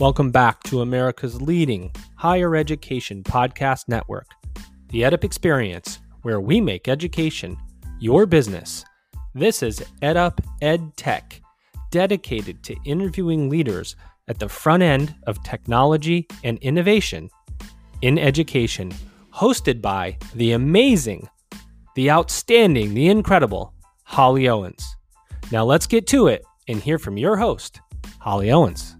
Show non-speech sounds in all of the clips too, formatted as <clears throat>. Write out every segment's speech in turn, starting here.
Welcome back to America's leading higher education podcast network, the EdUp Experience, where we make education your business. This is EdUp Ed Tech, dedicated to interviewing leaders at the front end of technology and innovation in education, hosted by the amazing, the outstanding, the incredible Holly Owens. Now let's get to it and hear from your host, Holly Owens.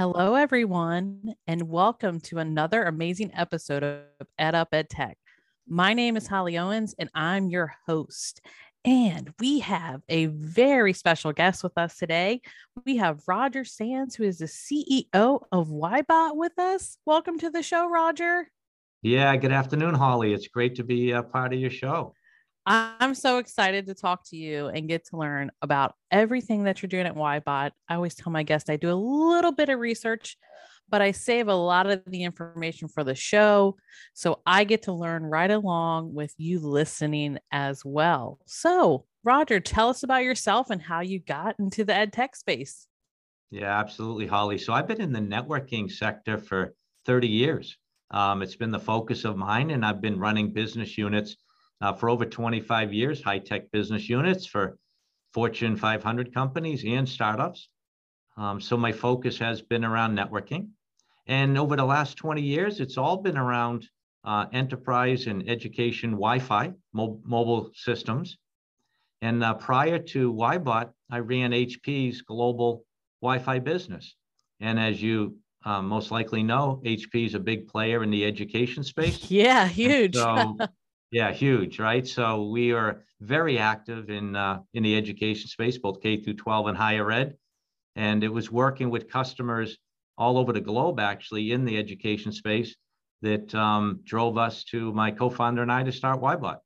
Hello, everyone, and welcome to another amazing episode of EdUp Ed Tech. My name is Holly Owens, and I'm your host. And we have a very special guest with us today. We have Roger Sands, who is the CEO of Wyebot, with us. Welcome to the show, Roger. Yeah, good afternoon, Holly. It's great to be a part of your show. I'm so excited to talk to you and get to learn about everything that you're doing at Wyebot. I always tell my guests I do a little bit of research, but I save a lot of the information for the show. So I get to learn right along with you listening as well. So, Roger, tell us about yourself and how you got into the ed tech space. Yeah, absolutely, Holly. So I've been in the networking sector for 30 years. Um, it's been the focus of mine, and I've been running business units uh, for over 25 years, high tech business units for Fortune 500 companies and startups. Um, so my focus has been around networking. And over the last 20 years, it's all been around uh, enterprise and education Wi Fi, mo- mobile systems. And uh, prior to Wyebot, I ran HP's global Wi Fi business. And as you uh, most likely know, HP is a big player in the education space. <laughs> Yeah, huge. so <laughs> yeah, huge, right? So we are very active in uh, in the education space, both K through 12 and higher ed, and it was working with customers all over the globe, actually, in the education space, that um, drove us to my co-founder and I to start Wyebot.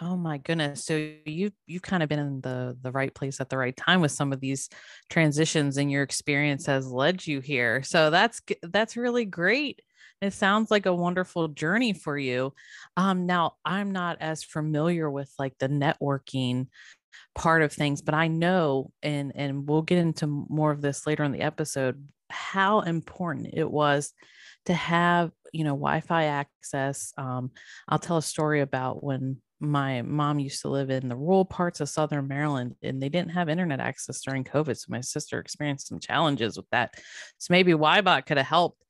Oh my goodness! So you you've kind of been in the the right place at the right time with some of these transitions, and your experience has led you here. So that's that's really great. It sounds like a wonderful journey for you. Um, now, I'm not as familiar with like the networking part of things, but I know, and and we'll get into more of this later in the episode, how important it was to have you know Wi-Fi access. Um, I'll tell a story about when my mom used to live in the rural parts of southern maryland and they didn't have internet access during covid so my sister experienced some challenges with that so maybe Wyebot could have helped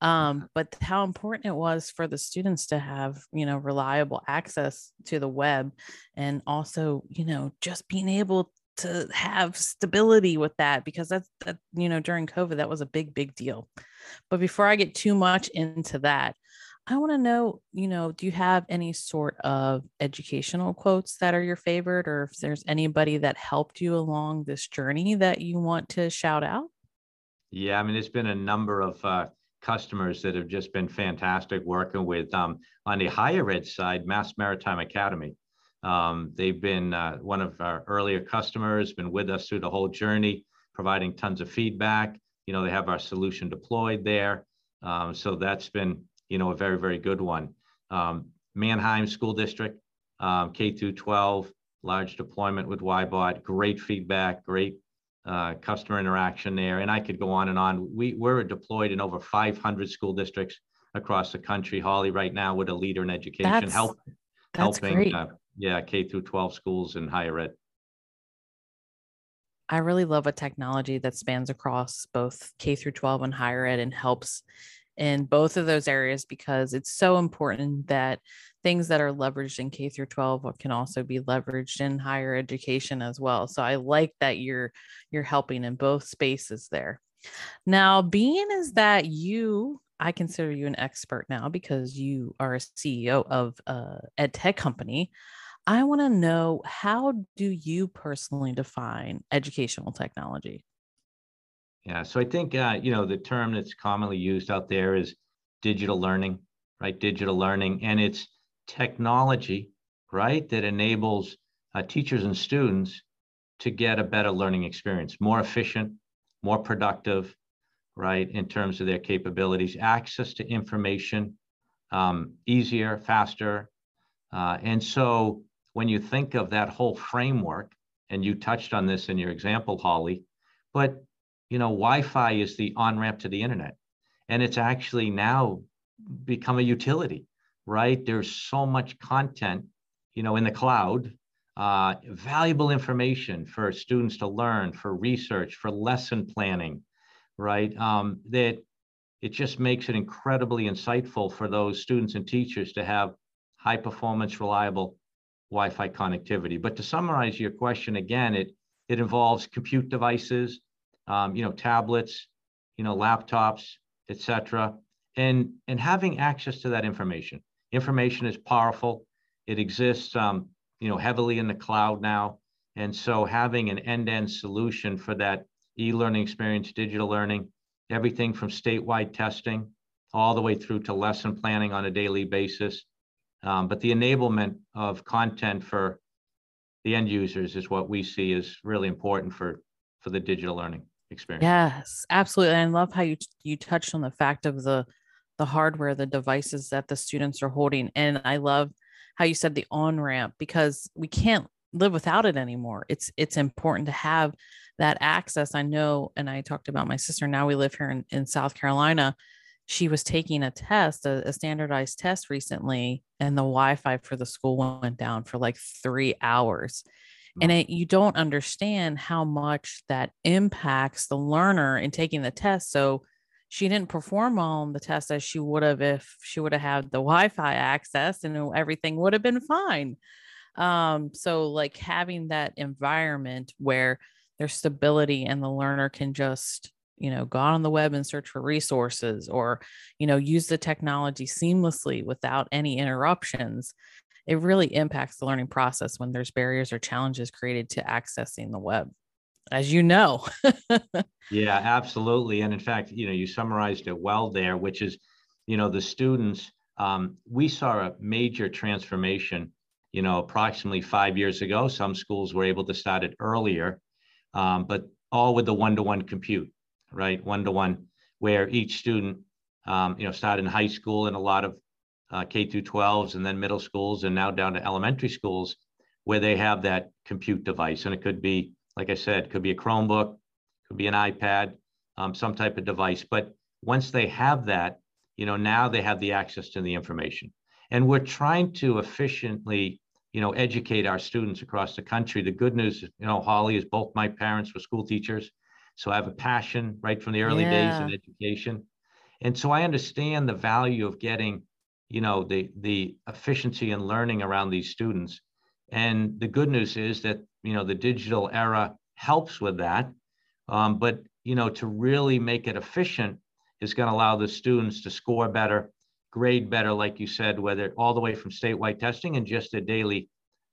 um, but how important it was for the students to have you know reliable access to the web and also you know just being able to have stability with that because that's that you know during covid that was a big big deal. But before i get too much into that i want to know you know do you have any sort of educational quotes that are your favorite or if there's anybody that helped you along this journey that you want to shout out? Yeah i mean it's been a number of uh, customers that have just been fantastic working with. Um, on the higher ed side, Mass Maritime Academy. Um, they've been uh, one of our earlier customers, been with us through the whole journey, providing tons of feedback. You know, they have our solution deployed there. Um, so that's been, you know, a very, very good one. Um, Manheim School District, um, K through 12, large deployment with Wyebot, great feedback, great uh, customer interaction there, and I could go on and on. We we're deployed in over 500 school districts across the country. Holly, right now, with a leader in education, that's, help, that's helping, uh, yeah, K through 12 schools and higher ed. I really love a technology that spans across both K through 12 and higher ed and helps in both of those areas because it's so important that things that are leveraged in K through 12 what can also be leveraged in higher education as well. So I like that you're you're helping in both spaces there. Now, being is that you I consider you an expert now because you are a CEO of a ed tech company. I want to know how do you personally define educational technology? Yeah, so I think uh, you know the term that's commonly used out there is digital learning, right? Digital learning, and it's technology, right, that enables uh, teachers and students to get a better learning experience, more efficient, more productive, right, in terms of their capabilities, access to information, um, easier, faster. Uh, and so when you think of that whole framework, and you touched on this in your example, Holly, but you know, Wi-Fi is the on-ramp to the internet. And it's actually now become a utility, right? There's so much content, you know, in the cloud, uh, valuable information for students to learn, for research, for lesson planning, right? Um, that it just makes it incredibly insightful for those students and teachers to have high performance, reliable Wi-Fi connectivity. But to summarize your question again, it it involves compute devices, um, you know, tablets, you know, laptops, etc., and and having access to that information. Information is powerful. It exists, um, you know, heavily in the cloud now, and so having an end-to-end solution for that e-learning experience, digital learning, everything from statewide testing all the way through to lesson planning on a daily basis. Um, but the enablement of content for the end users is what we see is really important for for the digital learning experience. Yes, absolutely. And I love how you you touched on the fact of the the hardware, the devices that the students are holding, and I love how you said the on ramp because we can't live without it anymore. It's it's important to have that access. I know, and I talked about my sister. Now we live here in, in South Carolina. She was taking a test, a, a standardized test recently, and the Wi-Fi for the school went down for like three hours. And it, you don't understand how much that impacts the learner in taking the test. So she didn't perform on the test as she would have if she would have had the Wi-Fi access and everything would have been fine. Um, so like having that environment where there's stability and the learner can just you know go on the web and search for resources or you know use the technology seamlessly without any interruptions it really impacts the learning process when there's barriers or challenges created to accessing the web as you know <laughs> yeah absolutely and in fact you know you summarized it well there which is you know the students um, we saw a major transformation you know approximately five years ago some schools were able to start it earlier um, but all with the one-to-one compute, right? One-to-one, where each student, um, you know, started in high school and a lot of uh, K through 12s and then middle schools and now down to elementary schools where they have that compute device. And it could be, like I said, could be a Chromebook, could be an iPad, um, some type of device. But once they have that, you know, now they have the access to the information. And we're trying to efficiently you know, educate our students across the country. The good news, you know, Holly, is both my parents were school teachers. So I have a passion right from the early yeah. days in education. And so I understand the value of getting, you know, the the efficiency and learning around these students. And the good news is that, you know, the digital era helps with that. Um, but, you know, to really make it efficient is going to allow the students to score better, grade better, like you said, whether all the way from statewide testing and just a daily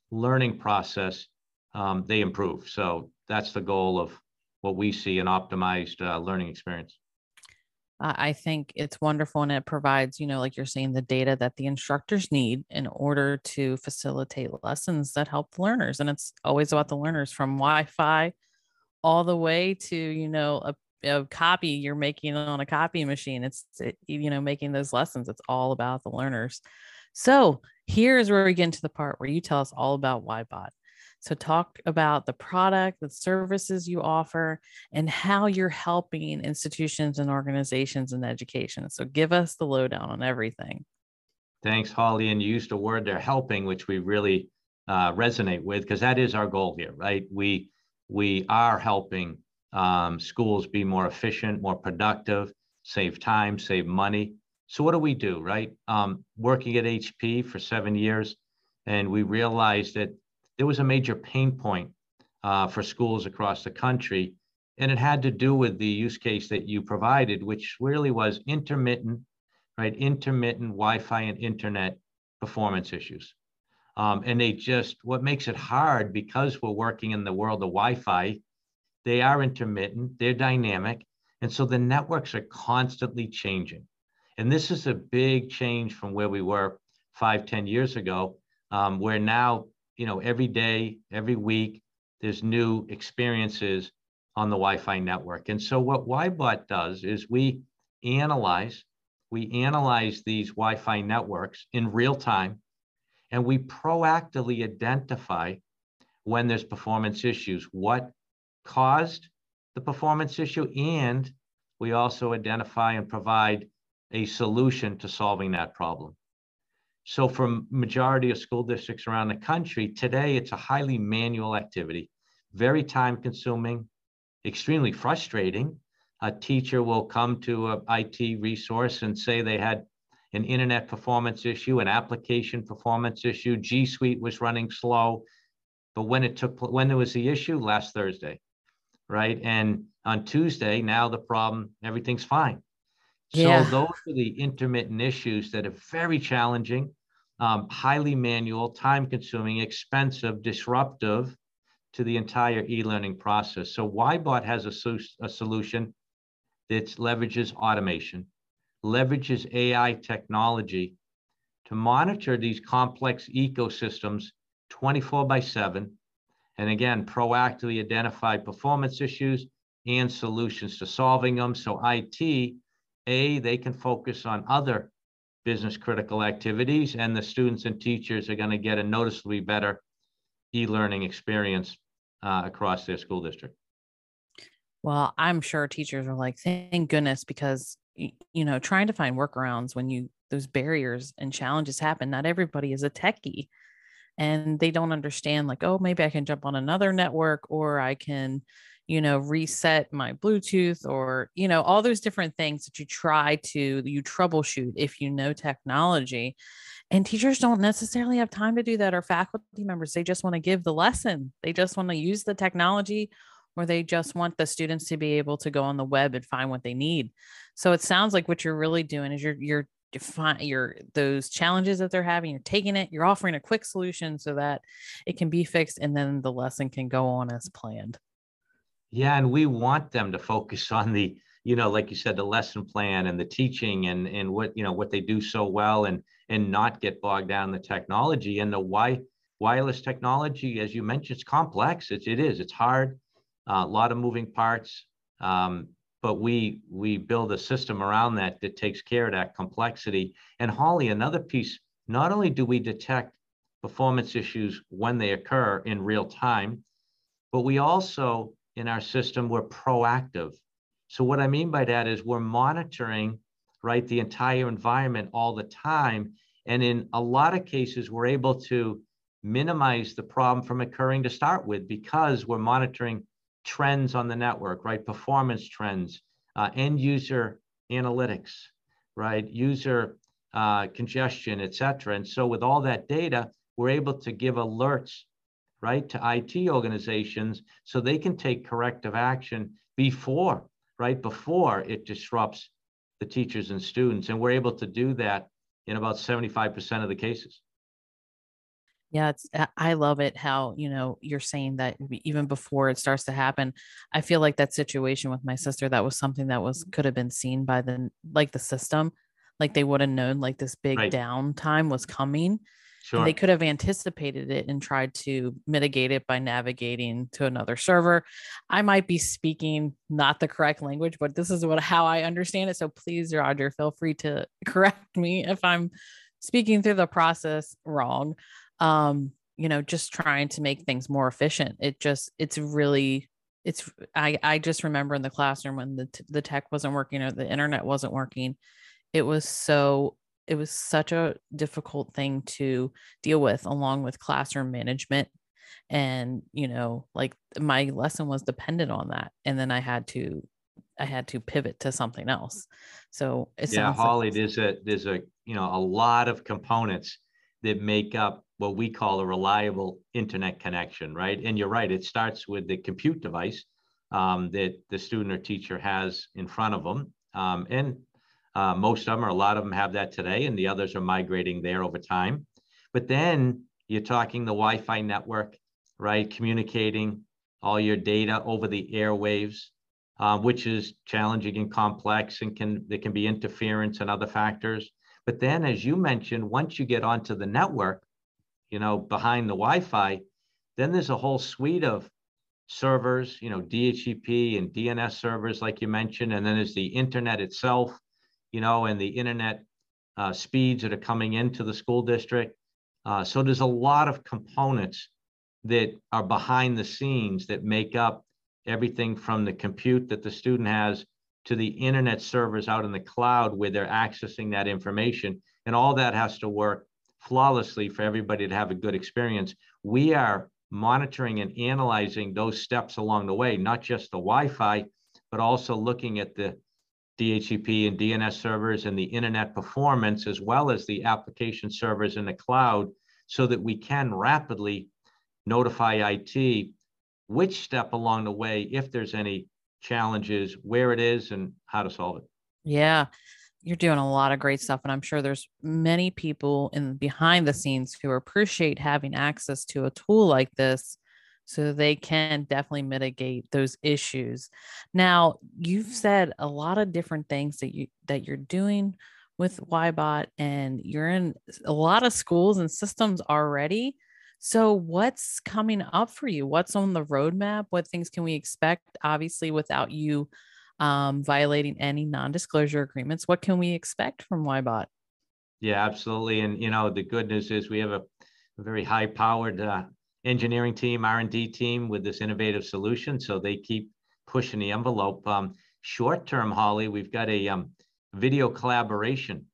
learning process, um, they improve. So that's the goal of what we see an optimized uh, learning experience. I think it's wonderful and it provides, you know, like you're saying, the data that the instructors need in order to facilitate lessons that help learners. And it's always about the learners from Wi Fi all the way to, you know, a a copy you're making on a copy machine. It's, it, you know, making those lessons. It's all about the learners. So here's where we get into the part where you tell us all about Wyebot. So talk about the product, the services you offer, and how you're helping institutions and organizations in education. So give us the lowdown on everything. Thanks, Holly. And you used a word there, helping, which we really uh, resonate with because that is our goal here, right? We we are helping um, schools be more efficient, more productive, save time, save money. So what do we do, right? Um, working at HP for seven years, and we realized that there was a major pain point uh, for schools across the country, and it had to do with the use case that you provided, which really was intermittent, right? Intermittent Wi-Fi and internet performance issues. Um, and they just, what makes it hard because we're working in the world of Wi-Fi they are intermittent, they're dynamic. And so the networks are constantly changing. And this is a big change from where we were five, ten years ago, um, where now, you know, every day, every week, there's new experiences on the Wi-Fi network. And so what Wyebot does is we analyze, we analyze these Wi-Fi networks in real time, and we proactively identify when there's performance issues, what caused the performance issue, and we also identify and provide a solution to solving that problem. So for majority of school districts around the country, today it's a highly manual activity, very time consuming, extremely frustrating. A teacher will come to a IT resource and say they had an internet performance issue, an application performance issue, G Suite was running slow. But when it took when there was the issue last Thursday, right? And on Tuesday, now the problem, everything's fine. Yeah. So those are the intermittent issues that are very challenging, um, highly manual, time consuming, expensive, disruptive to the entire e-learning process. So Wyebot has a, a solution that leverages automation, leverages AI technology to monitor these complex ecosystems 24 by 7 and again proactively identify performance issues and solutions to solving them so IT a, they can focus on other business critical activities, and the students and teachers are going to get a noticeably better e learning experience uh, across their school district. Well, I'm sure teachers are like, thank goodness, because, you know, trying to find workarounds when you, those barriers and challenges happen, not everybody is a techie and they don't understand, like, oh, maybe I can jump on another network or I can, you know, reset my Bluetooth or, you know, all those different things that you try to, you troubleshoot if you know technology. And teachers don't necessarily have time to do that, or faculty members. They just want to give the lesson, they just want to use the technology, or they just want the students to be able to go on the web and find what they need. So it sounds like what you're really doing is you're, you're, define your those challenges that they're having you're taking it you're offering a quick solution so that it can be fixed and then the lesson can go on as planned yeah, and we want them to focus <laughs> on the, you know, like you said, the lesson plan and the teaching and and what you know what they do so well, and and not get bogged down in the technology and the why wireless technology, as you mentioned, it's complex. It's it is. It's hard. Uh, a lot of moving parts. Um, but we we build a system around that that takes care of that complexity. And Holly, another piece. Not only do we detect performance issues when they occur in real time, but we also in our system, we're proactive. So what I mean by that is we're monitoring, right, the entire environment all the time. And in a lot of cases, we're able to minimize the problem from occurring to start with because we're monitoring trends on the network, right? Performance trends, uh, end user analytics, right? User uh, congestion, et cetera. And so with all that data, we're able to give alerts right, to IT organizations so they can take corrective action before, right, before it disrupts the teachers and students. And we're able to do that in about 75% of the cases. Yeah, it's I love it how, you know, you're saying that even before it starts to happen. I feel like that situation with my sister that was something that was could have been seen by the like the system. Like they would have known like this big right. downtime was coming Sure. They could have anticipated it and tried to mitigate it by navigating to another server. I might be speaking not the correct language, but this is what how I understand it. So please, Roger, feel free to <laughs> correct me if I'm speaking through the process wrong. Um, you know, just trying to make things more efficient. It just it's really it's I I just remember in the classroom when the the tech wasn't working or the internet wasn't working, it was so it was such a difficult thing to deal with along with classroom management and you know like my lesson was dependent on that and then i had to i had to pivot to something else. So yeah holly like- there's a there's a you know a lot of components that make up what we call a reliable internet connection right? And you're right it starts with the compute device um, that the student or teacher has in front of them um, and uh, most of them, or a lot of them, have that today, and the others are migrating there over time. But then you're talking the Wi-Fi network, right? Communicating all your data over the airwaves, uh, which is challenging and complex, and can there can be interference and other factors. But then, as you mentioned, once you get onto the network, you know, behind the Wi-Fi, then there's a whole suite of servers, you know, DHCP and DNS servers, like you mentioned, and then there's the internet itself, you know, and the internet uh, speeds that are coming into the school district. Uh, so there's a lot of components that are behind the scenes that make up everything from the compute that the student has to the internet servers out in the cloud where they're accessing that information. And all that has to work flawlessly for everybody to have a good experience. We are monitoring and analyzing those steps along the way, not just the Wi-Fi, but also looking at the DHCP and DNS servers and the internet performance, as well as the application servers in the cloud, so that we can rapidly notify IT which step along the way, if there's any challenges, where it is, and how to solve it. Yeah, you're doing a lot of great stuff, and I'm sure there's many people in behind the scenes who appreciate having access to a tool like this so they can definitely mitigate those issues. Now, you've said a lot of different things that you that you're doing with Wyebot and you're in a lot of schools and systems already. So, what's coming up for you? What's on the roadmap? What things can we expect? Obviously, without you um, violating any non disclosure agreements, what can we expect from Wyebot? Yeah, absolutely. And, you know, the good news is we have a, a very high powered uh, engineering team, R&D team with this innovative solution. So they keep pushing the envelope. Um, short term, Holly, we've got a um, video collaboration,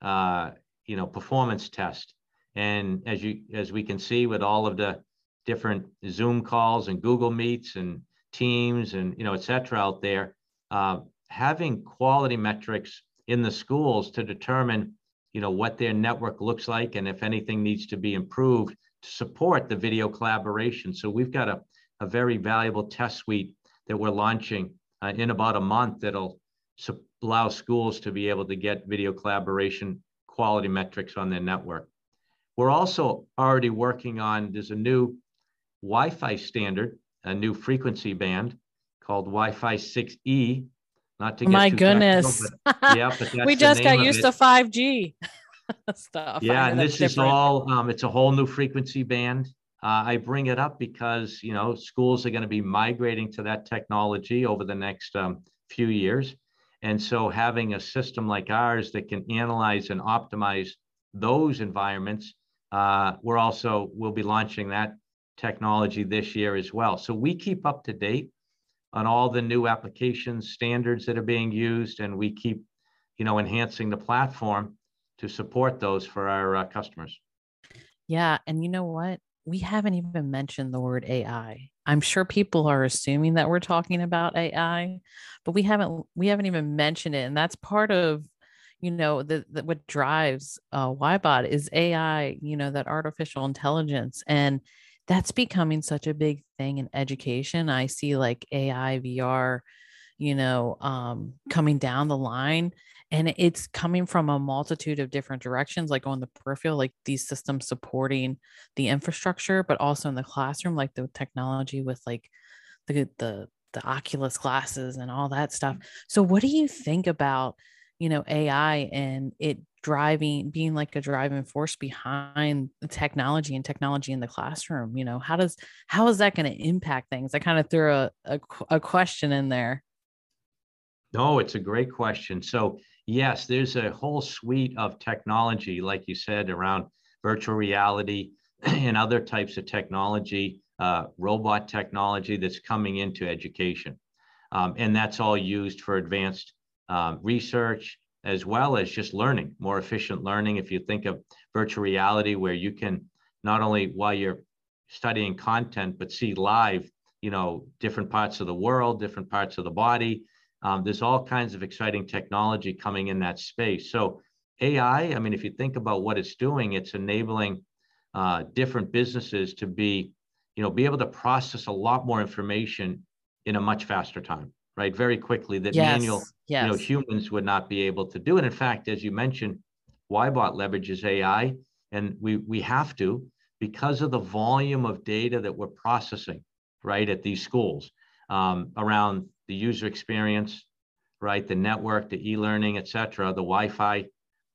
uh, you know, performance test. And as you as we can see with all of the different Zoom calls and Google Meets and Teams and you know, et cetera out there, uh, having quality metrics in the schools to determine you know what their network looks like and if anything needs to be improved support the video collaboration. So we've got a, a very valuable test suite that we're launching uh, in about a month that'll su- allow schools to be able to get video collaboration quality metrics on their network. We're also already working on, there's a new Wi-Fi standard, a new frequency band called Wi-Fi 6E. Not to get my goodness. Technical, but, yeah, <laughs> we just got used to 5G. <laughs> stuff. Yeah, and this different. is all, um, it's a whole new frequency band. Uh, I bring it up because, you know, schools are going to be migrating to that technology over the next um, few years. And so having a system like ours that can analyze and optimize those environments, uh, we're also, we'll be launching that technology this year as well. So we keep up to date on all the new applications, standards that are being used, and we keep, you know, enhancing the platform to support those for our uh, customers. Yeah. And you know what? We haven't even mentioned the word AI. I'm sure people are assuming that we're talking about AI, but we haven't we haven't even mentioned it. And that's part of you know the, the what drives uh, Wyebot is AI. You know that artificial intelligence, and that's becoming such a big thing in education. I see like AI, VR, you know, um, coming down the line and it's coming from a multitude of different directions like on the peripheral like these systems supporting the infrastructure but also in the classroom like the technology with like the the the oculus glasses and all that stuff. Mm. So what do you think about you know ai and it driving being like a driving force behind the technology and technology in the classroom? You know how does how is that going to impact things? I kind of threw a, a, a question in there. No it's a great question. So yes, there's a whole suite of technology, like you said, around virtual reality <clears throat> and other types of technology, uh, robot technology that's coming into education. Um, and that's all used for advanced um, research as well as just learning, more efficient learning. If you think of virtual reality, where you can not only while you're studying content, but see live, you know, different parts of the world, different parts of the body, um, there's all kinds of exciting technology coming in that space. So AI, I mean, if you think about what it's doing, it's enabling uh, different businesses to be, you know, be able to process a lot more information in a much faster time, right? Very quickly that yes. manual, yes. you know, humans would not be able to do. And in fact, as you mentioned, Wyebot leverages AI, and we we have to because of the volume of data that we're processing, right, at these schools um, around the user experience, right? The network, the e-learning, et cetera, the Wi-Fi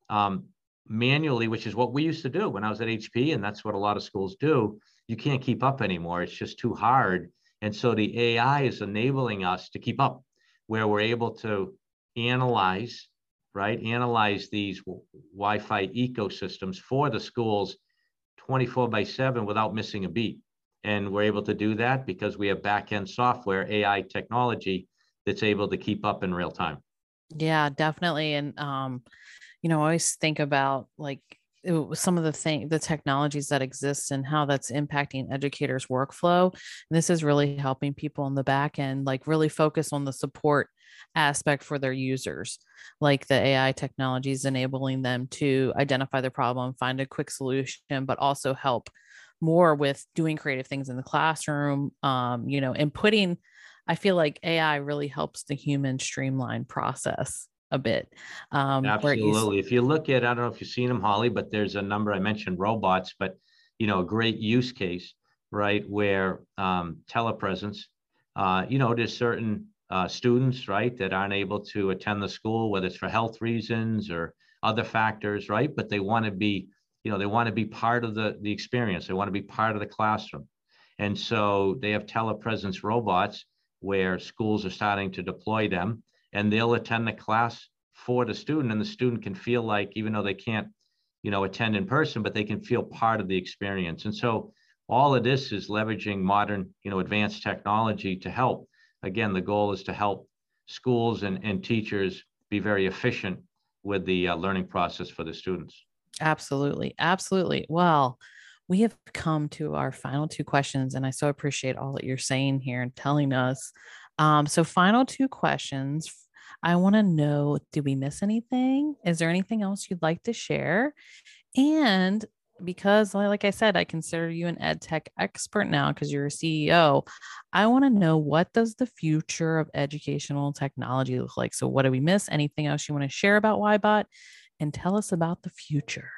um, manually, which is what we used to do when I was at HP, and that's what a lot of schools do. You can't keep up anymore. It's just too hard. And so the AI is enabling us to keep up, where we're able to analyze, right? Analyze these Wi-Fi ecosystems for the schools 24 by 7 without missing a beat. And we're able to do that because we have back-end software, AI technology that's able to keep up in real time. Yeah, definitely. And um, you know, I always think about like some of the thing the technologies that exist and how that's impacting educators workflow and this is really helping people on the back end like really focus on the support aspect for their users like the ai technologies enabling them to identify the problem find a quick solution but also help more with doing creative things in the classroom um, you know and putting i feel like ai really helps the human streamline process a bit. Um, Absolutely. if you look at, I don't know if you've seen them, Holly, but there's a number I mentioned robots, but you know, a great use case, right, where um, telepresence, uh, you know, there's certain uh, students, right, that aren't able to attend the school, whether it's for health reasons or other factors, right, but they want to be, you know, they want to be part of the the experience. They want to be part of the classroom, and so they have telepresence robots where schools are starting to deploy them and they'll attend the class for the student and the student can feel like even though they can't you know attend in person but they can feel part of the experience. And so all of this is leveraging modern you know advanced technology to help. Again the goal is to help schools and, and teachers be very efficient with the uh, learning process for the students absolutely absolutely well we have come to our final two questions and i so appreciate all that you're saying here and telling us um, so final two questions I want to know do we miss anything? Is there anything else you'd like to share? And because like I said, I consider you an ed tech expert now because you're a CEO. I want to know what does the future of educational technology look like? So what do we miss? Anything else you want to share about Wyebot? And tell us about the future.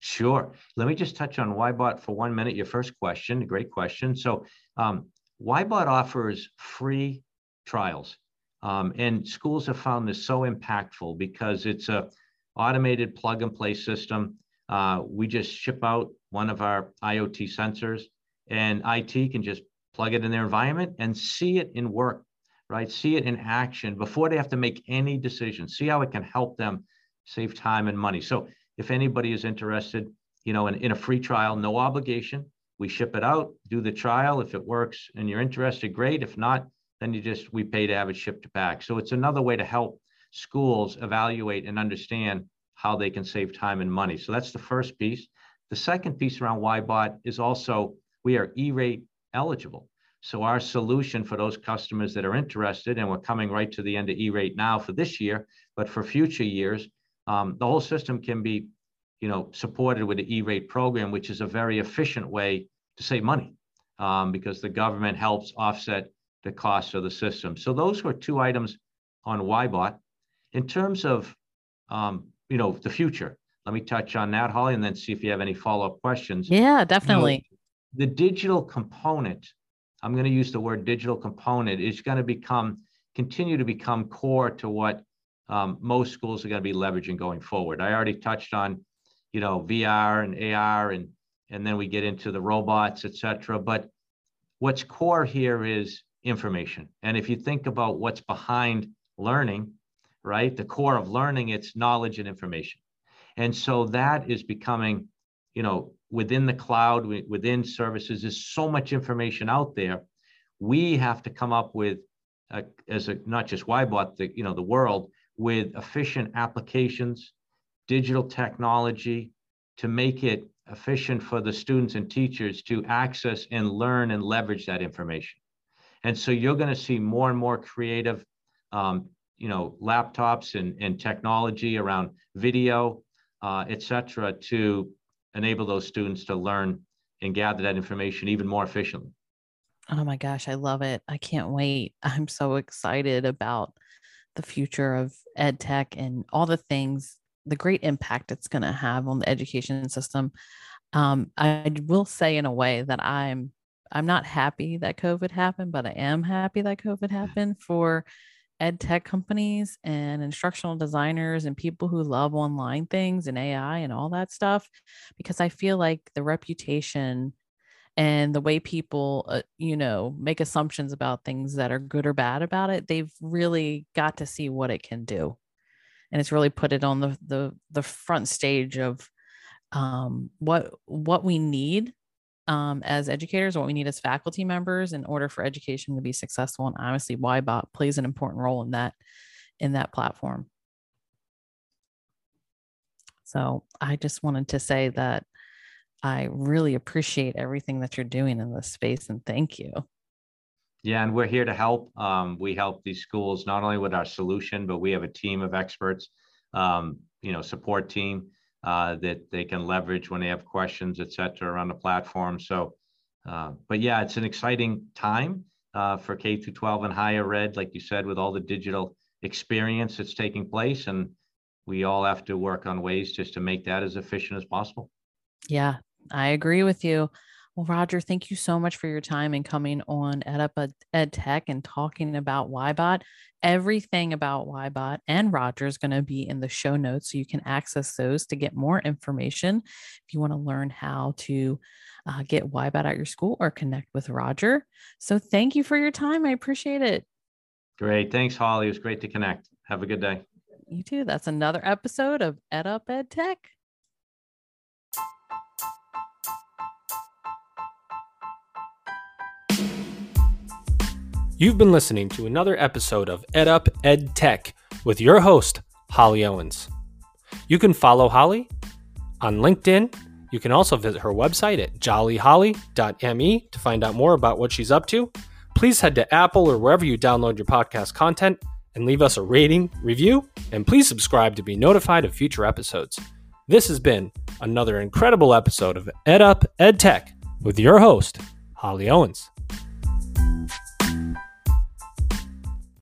Sure. Let me just touch on Wyebot for one minute. Your first question, great question. So um, Wyebot offers free trials. Um, and schools have found this so impactful because it's a automated plug and play system. Uh, we just ship out one of our IoT sensors and IT can just plug it in their environment and see it in work, right? See it in action before they have to make any decisions. See how it can help them save time and money. So if anybody is interested, you know, in, in a free trial, no obligation, we ship it out, do the trial. If it works and you're interested, great. If not, then you just we pay to have it shipped back. So it's another way to help schools evaluate and understand how they can save time and money. So that's the first piece. The second piece around Wyebot is also we are E-rate eligible. So our solution for those customers that are interested, and we're coming right to the end of E-rate now for this year, but for future years, um, the whole system can be, you know, supported with the E-rate program, which is a very efficient way to save money um, because the government helps offset the cost of the system. So those were two items on Wyebot. In terms of, um, you know, the future, let me touch on that, Holly, and then see if you have any follow-up questions. Yeah, definitely. You know, the digital component, I'm going to use the word digital component, is going to become, continue to become core to what um, most schools are going to be leveraging going forward. I already touched on, you know, VR and AR, and and then we get into the robots, et cetera. But what's core here is information. And if you think about what's behind learning, right, the core of learning, it's knowledge and information. And so that is becoming, you know, within the cloud, within services, there's so much information out there. We have to come up with, a, as a not just why, Wyebot, the you know the world with efficient applications, digital technology, to make it efficient for the students and teachers to access and learn and leverage that information. And so you're going to see more and more creative, um, you know, laptops and, and technology around video, uh, et cetera, to enable those students to learn and gather that information even more efficiently. Oh my gosh, I love it. I can't wait. I'm so excited about the future of ed tech and all the things, the great impact it's going to have on the education system. Um, I will say, in a way, that I'm I'm not happy that COVID happened, but I am happy that COVID happened for ed tech companies and instructional designers and people who love online things and AI and all that stuff, because I feel like the reputation and the way people, uh, you know, make assumptions about things that are good or bad about it, they've really got to see what it can do. And it's really put it on the the the front stage of um, what what we need um, as educators, what we need as faculty members in order for education to be successful. And obviously, Wyebot plays an important role in that in that platform. So I just wanted to say that I really appreciate everything that you're doing in this space and thank you. Yeah, and we're here to help. Um, we help these schools not only with our solution, but we have a team of experts, um, you know, support team uh, that they can leverage when they have questions, et cetera, on the platform. So, uh, but yeah, it's an exciting time uh, for K through 12 and higher ed, like you said, with all the digital experience that's taking place, and we all have to work on ways just to make that as efficient as possible. Yeah, I agree with you. Well, Roger, thank you so much for your time and coming on EdUp Ed Tech and talking about Wyebot. Everything about Wyebot and Roger is going to be in the show notes, so you can access those to get more information if you want to learn how to uh, get Wyebot at your school or connect with Roger. So, thank you for your time. I appreciate it. Great. Thanks, Holly. It was great to connect. Have a good day. You too. That's another episode of EdUp Ed Tech. You've been listening to another episode of EdUp Ed Tech with your host, Holly Owens. You can follow Holly on LinkedIn. You can also visit her website at jollyholly.me to find out more about what she's up to. Please head to Apple or wherever you download your podcast content and leave us a rating, review, and please subscribe to be notified of future episodes. This has been another incredible episode of EdUp Ed Tech with your host, Holly Owens.